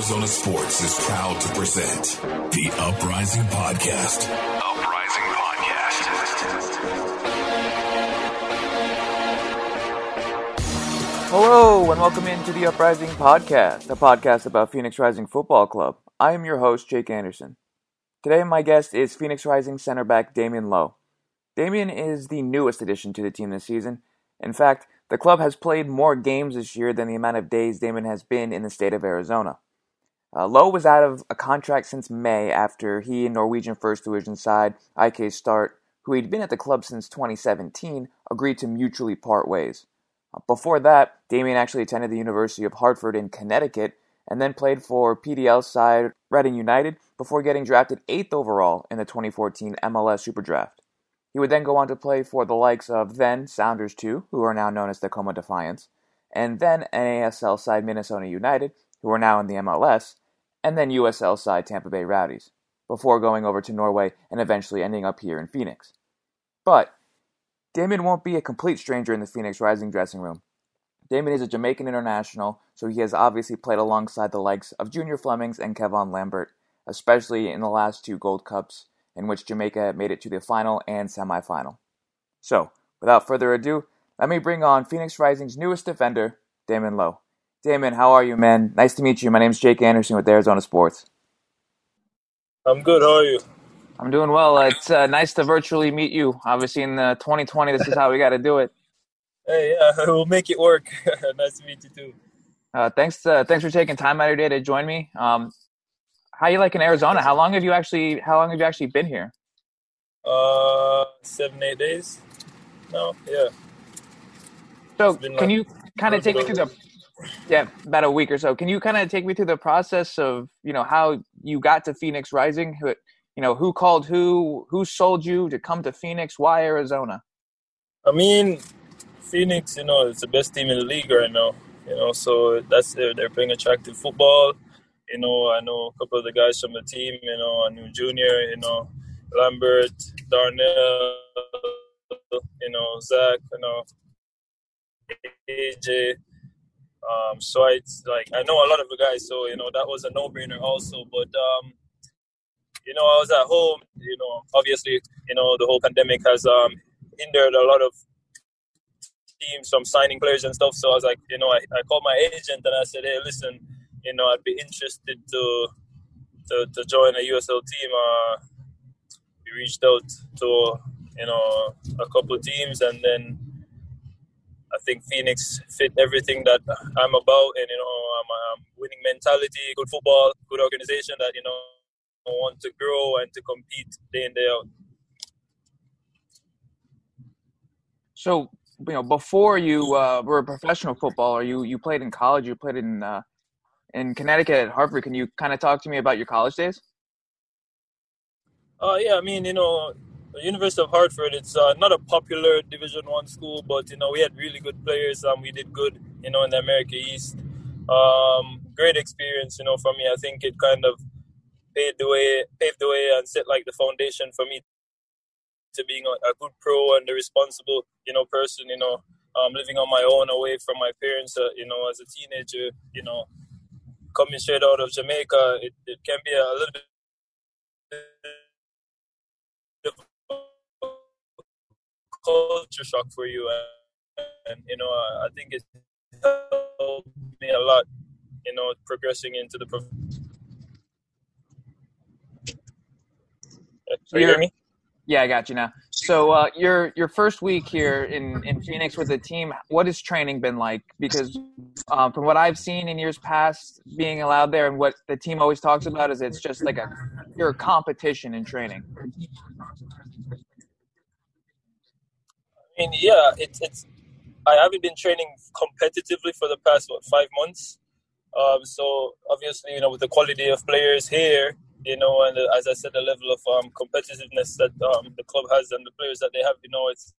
Arizona Sports is proud to present the Uprising Podcast. Uprising Podcast. Hello, and welcome into the Uprising Podcast, a podcast about Phoenix Rising Football Club. I am your host, Jake Anderson. Today, my guest is Phoenix Rising center back Damion Lowe. Damion is the newest addition to the team this season. In fact, the club has played more games this year than the amount of days Damion has been in the state of Arizona. Uh, Lowe was out of a contract since May after he and Norwegian First Division side IK Start, who he'd been at the club since 2017, agreed to mutually part ways. Uh, before that, Damion actually attended the University of Hartford in Connecticut and then played for PDL side Reading United before getting drafted 8th overall in the 2014 MLS Super Draft. He would then go on to play for the likes of then Sounders 2, who are now known as Tacoma Defiance, and then NASL side Minnesota United, who are now in the MLS, and then USL side Tampa Bay Rowdies, before going over to Norway and eventually ending up here in Phoenix. But Damion won't be a complete stranger in the Phoenix Rising dressing room. Damion is a Jamaican international, so he has obviously played alongside the likes of Junior Flemmings and Kevon Lambert, especially in the last two Gold Cups in which Jamaica made it to the final and semifinal. So, without further ado, let me bring on Phoenix Rising's newest defender, Damion Lowe. Damion, how are you, man? Nice to meet you. My name is Jake Anderson with Arizona Sports. I'm good. How are you? I'm doing well. It's uh, nice to virtually meet you. Obviously, in uh, 2020, this is how we got to do it. Hey, yeah, we'll make it work. nice to meet you too. Uh, thanks, uh, thanks for taking time out of your day to join me. Um, how you like in Arizona? How long have you actually How long have you actually been here? Uh, seven eight days. No, yeah. So can like, you kind of take me through the yeah about a week or so? Can you kind of take me through the process of you know how you got to Phoenix Rising? Who you know who called who? Who sold you to come to Phoenix? Why Arizona? I mean, Phoenix. You know, it's the best team in the league right now. You know, so that's they're, playing attractive football you know, I know a couple of the guys from the team. You know, I knew Junior. You know, Lambert, Darnell. You know, Zach. You know, AJ. Um, so it's like I know a lot of the guys, so you know that was a no-brainer also. But um, you know, I was at home. You know, obviously, you know the whole pandemic has um, hindered a lot of teams from signing players and stuff. So I was like, you know, I, I called my agent and I said, hey, listen, you know, I'd be interested to to, to join a USL team. Uh, we reached out to you know a couple of teams, and then I think Phoenix fit everything that I'm about, and you know, I'm, I'm winning mentality, good football, good organization that you know want to grow and to compete day in day out. So you know, before you uh, were a professional footballer, you you played in college, you played in uh, in Connecticut at Hartford. Can you kind of talk to me about your college days? Uh, yeah, I mean, you know, the University of Hartford, it's uh, not a popular Division One school, but you know, we had really good players and we did good, you know, in the America East. Um, great experience, you know, for me. I think it kind of paved the way, paved the way, and set like the foundation for me to being a, a good pro and a responsible, you know, person. You know, um, living on my own away from my parents. Uh, you know, as a teenager, you know, coming straight out of Jamaica, it, it can be a little bit culture shock for you, and, and you know, I think it helped me a lot. You know, progressing into the. Prof- so you hear me? Yeah, I got you now. So uh, your your first week here in, in Phoenix with the team, what has training been like? Because um, from what I've seen in years past, being allowed there and what the team always talks about is it's just like a your competition in training. Mean, yeah, it's it's. I haven't been training competitively for the past what five months. Um, so obviously, you know, with the quality of players here, you know, and as I said, the level of um, competitiveness that um, the club has and the players that they have, you know, it's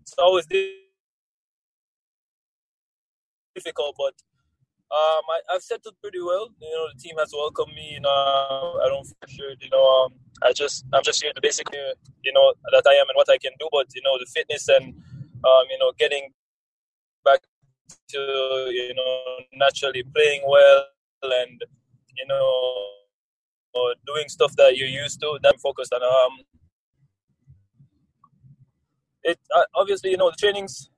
it's always difficult, but um, I, have settled pretty well. You know, the team has welcomed me. You know, I don't feel sure. You know, um, I just I'm just here to basically, you know, that I am and what I can do. But you know, the fitness and um, you know, getting back to you know naturally playing well and you know doing stuff that you're used to. That I'm focused on. Um, it uh, obviously you know the trainings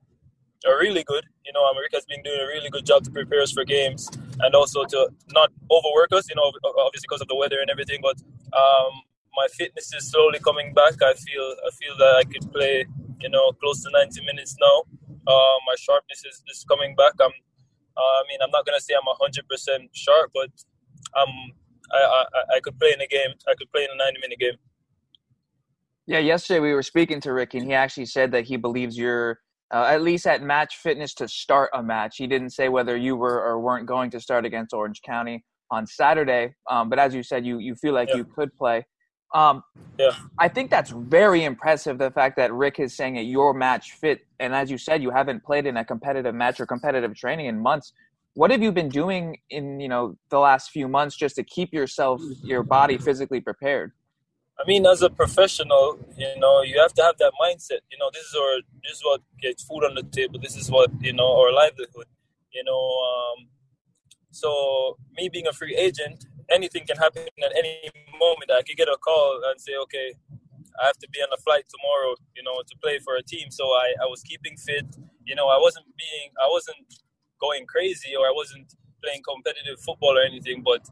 are really good. You know, America has been doing a really good job to prepare us for games and also to not overwork us. You know, obviously because of the weather and everything. But um, my fitness is slowly coming back. I feel I feel that I could play. You know, close to 90 minutes now. Uh, my sharpness is, is coming back. I'm. Uh, I mean, I'm not gonna say I'm 100 percent sharp, but I'm. I, I I could play in a game. I could play in a 90 minute game. Yeah, yesterday we were speaking to Rick, and he actually said that he believes you're uh, at least at match fitness to start a match. He didn't say whether you were or weren't going to start against Orange County on Saturday, um, but as you said, you you feel like yeah. you could play. Um, yeah. I think that's very impressive. The fact that Rick is saying that your match fit, and as you said, you haven't played in a competitive match or competitive training in months. What have you been doing in you know the last few months just to keep yourself, your body physically prepared? I mean, as a professional, you know, you have to have that mindset. You know, this is our this is what gets food on the table. This is what you know our livelihood. You know, um, so me being a free agent, anything can happen at any moment. I could get a call and say, okay, I have to be on a flight tomorrow. You know, to play for a team. So I I was keeping fit. You know, I wasn't being I wasn't going crazy or I wasn't playing competitive football or anything, but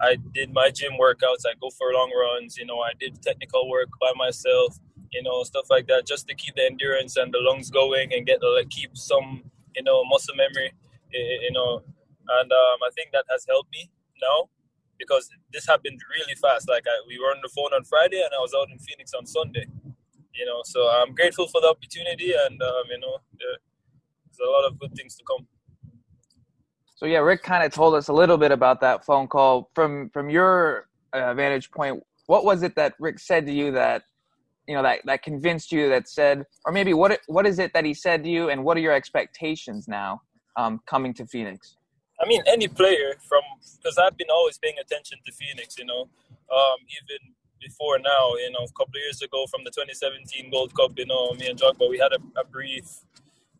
I did my gym workouts. I go for long runs. You know, I did technical work by myself. You know, stuff like that, just to keep the endurance and the lungs going and get like, keep some you know muscle memory. You know, and um, I think that has helped me now because this happened really fast. Like I, we were on the phone on Friday and I was out in Phoenix on Sunday. You know, so I'm grateful for the opportunity and um, you know, there's a lot of good things to come. So yeah, Rick kind of told us a little bit about that phone call from from your uh, vantage point. What was it that Rick said to you that you know that that convinced you that said, or maybe what what is it that he said to you, and what are your expectations now um, coming to Phoenix? I mean, any player from because I've been always paying attention to Phoenix. You know, um, even before now, you know, a couple years ago from the 2017 Gold Cup, you know, me and Jogba, we had a, a brief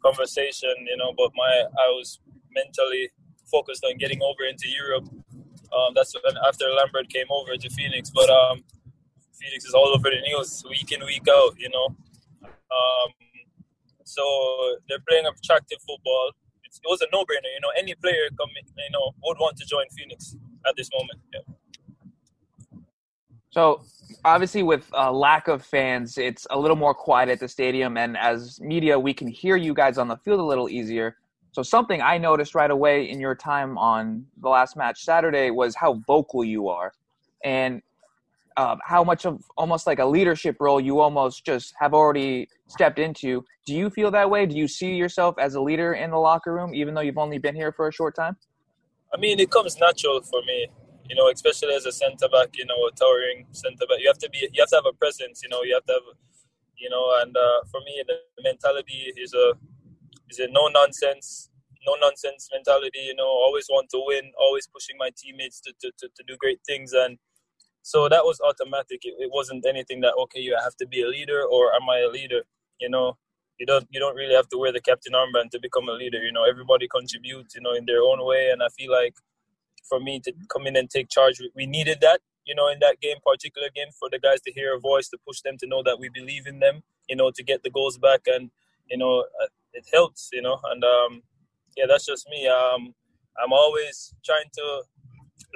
conversation, you know, but my I was mentally focused on getting over into Europe. Um, that's when after Lambert came over to Phoenix, but um, Phoenix is all over the news week in week out. You know, um, so they're playing attractive football. It was a no-brainer. You know, any player coming, you know, would want to join Phoenix at this moment. Yeah. So obviously, with a lack of fans, it's a little more quiet at the stadium, and as media, we can hear you guys on the field a little easier. So something I noticed right away in your time on the last match Saturday was how vocal you are, and uh, how much of almost like a leadership role you almost just have already stepped into. Do you feel that way? Do you see yourself as a leader in the locker room, even though you've only been here for a short time? I mean, it comes natural for me, you know, especially as a centre back, you know, a towering centre back. You have to be, you have to have a presence, you know, you have to have, you know, and uh, for me, the mentality is a is a no nonsense, no nonsense mentality. You know, always want to win, always pushing my teammates to, to, to, to do great things, and so that was automatic. It, it, wasn't anything that okay, you have to be a leader or am I a leader? You know, you don't you don't really have to wear the captain armband to become a leader. You know, everybody contributes, you know, in their own way, and I feel like for me to come in and take charge, we needed that. You know, in that game, particular game, for the guys to hear a voice, to push them to know that we believe in them. You know, to get the goals back and you know uh, it helps you know and um, yeah that's just me um, i'm always trying to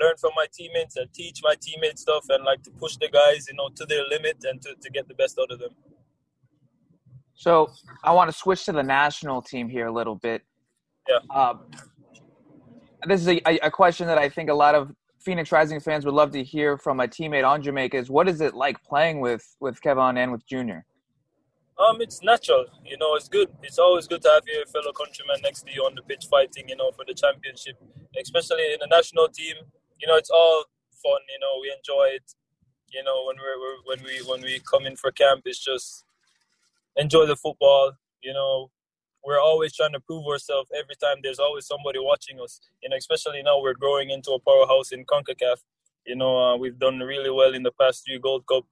learn from my teammates and teach my teammates stuff and like to push the guys you know to their limit and to, to get the best out of them. So i want to switch to the national team here a little bit. Yeah. Um, this is a, a question that i think a lot of phoenix rising fans would love to hear from a teammate on jamaica is what is it like playing with with kevon and with junior um, it's natural. You know, it's good. It's always good to have your fellow countrymen next to you on the pitch fighting. You know, for the championship, especially in the national team. You know, it's all fun. You know, we enjoy it. You know, when we're when we when we come in for camp, it's just enjoy the football. You know, we're always trying to prove ourselves every time. There's always somebody watching us. You know, especially now we're growing into a powerhouse in Concacaf. You know, uh, we've done really well in the past three Gold Cup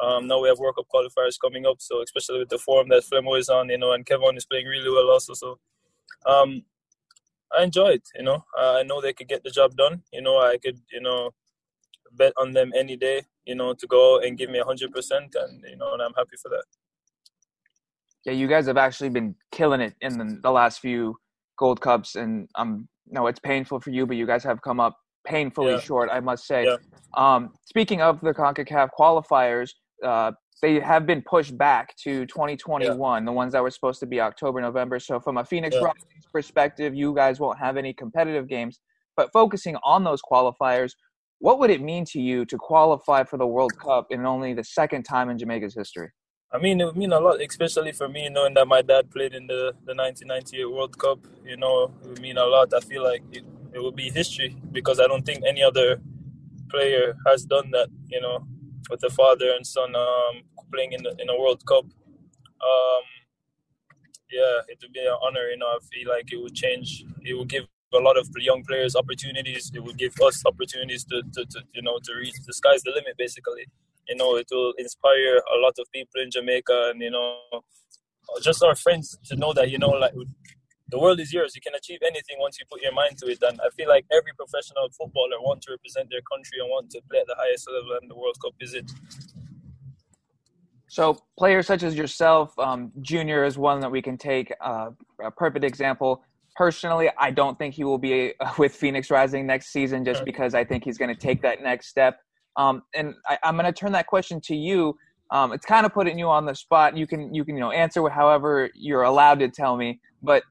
um, now we have World Cup qualifiers coming up, so especially with the form that Flemo is on, you know, and Kevin is playing really well also. So um, I enjoy it. You know, uh, I know they could get the job done. You know, I could you know bet on them any day. You know, to go and give me hundred percent, and you know, and I'm happy for that. Yeah, you guys have actually been killing it in the, the last few Gold Cups, and um, no, it's painful for you, but you guys have come up painfully Yeah. short, I must say. Yeah. Um, speaking of the CONCACAF qualifiers, uh, they have been pushed back to 2021, the ones that were supposed to be October, November. So, from a Phoenix Yeah. Rising's perspective, you guys won't have any competitive games. But focusing on those qualifiers, what would it mean to you to qualify for the World Cup in only the second time in Jamaica's history? I mean, it would mean a lot, especially for me, knowing that my dad played in the, the 1998 World Cup. You know, it would mean a lot. I feel like it, it would be history because I don't think any other player has done that, you know, with a father and son um, playing in, the, in a World Cup. Um, yeah, it would be an honor, you know. I feel like it would change, it would give a lot of young players opportunities. It would give us opportunities to, to, to you know, to reach the sky's the limit, basically you know, it will inspire a lot of people in Jamaica and, you know, just our friends to know that, you know, like the world is yours. You can achieve anything once you put your mind to it. And I feel like every professional footballer wants to represent their country and want to play at the highest level, and the World Cup is it. So players such as yourself, um, Junior is one that we can take uh, a perfect example. Personally, I don't think he will be uh, with Phoenix Rising next season just because I think he's going to take that next step. Um, and I, I'm going to turn that question to you. Um, it's kind of putting you on the spot. You can you can you know answer however you're allowed to tell me. But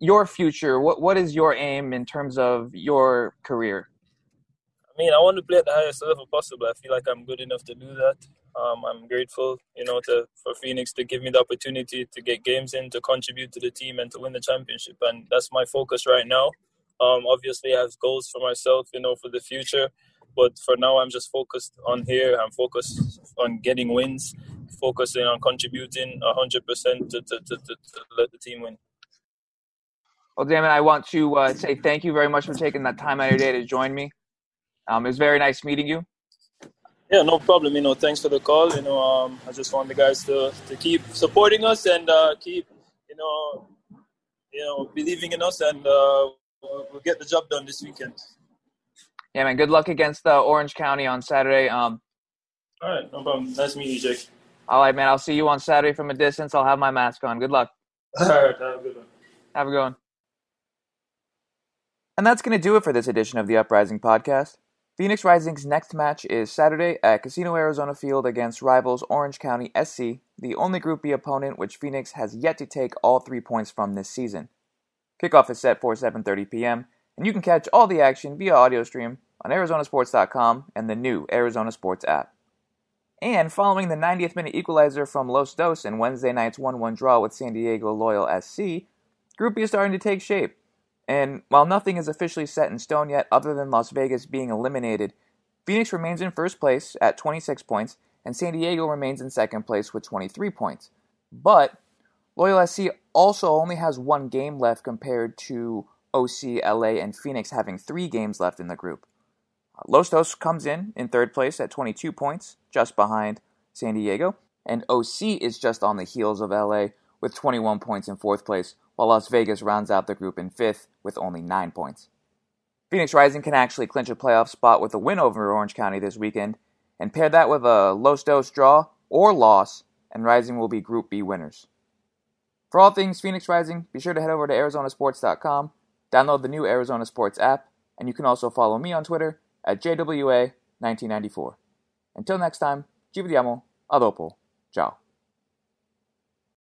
your future, what what is your aim in terms of your career? I mean, I want to play at the highest level possible. I feel like I'm good enough to do that. Um, I'm grateful, you know, to for Phoenix to give me the opportunity to get games in, to contribute to the team, and to win the championship. And that's my focus right now. Um, obviously, I have goals for myself, you know, for the future. But for now, I'm just focused on here. I'm focused on getting wins, focusing on contributing 100% to, to, to, to, to let the team win. Well, Damion, I want to uh, say thank you very much for taking that time out of your day to join me. Um, it was very nice meeting you. Yeah, no problem. You know, thanks for the call. You know, um, I just want the guys to, to keep supporting us and uh, keep, you know, you know, believing in us, and uh, we'll, get the job done this weekend. Yeah, man. Good luck against uh, Orange County on Saturday. Um, All right, no problem. Nice meeting you, Jake. all right, man. I'll see you on Saturday from a distance. I'll have my mask on. Good luck. All right, have a good one. Have a good one. And that's going to do it for this edition of the Uprising podcast. Phoenix Rising's next match is Saturday at Casino Arizona Field against rivals Orange County SC, the only Group B opponent which Phoenix has yet to take all three points from this season. Kickoff is set for 7:30 p.m., and you can catch all the action via audio stream on ArizonaSports.com and the new Arizona Sports app. And following the 90th minute equalizer from Los Dos and Wednesday night's 1-1 draw with San Diego Loyal SC, Group B is starting to take shape. And while nothing is officially set in stone yet, other than Las Vegas being eliminated, Phoenix remains in first place at 26 points, and San Diego remains in second place with 23 points. But Loyal SC also only has one game left compared to OC, LA, and Phoenix having three games left in the group. Uh, Los Dos comes in in third place at 22 points, just behind San Diego, and OC is just on the heels of LA with 21 points in fourth place, while Las Vegas rounds out the group in fifth with only 9 points. Phoenix Rising can actually clinch a playoff spot with a win over Orange County this weekend, and pair that with a Los Dos draw or loss, and Rising will be Group B winners. For all things Phoenix Rising, be sure to head over to ArizonaSports.com, download the new Arizona Sports app, and you can also follow me on Twitter at JWA1994. Until next time, ci vediamo, a dopo. Ciao.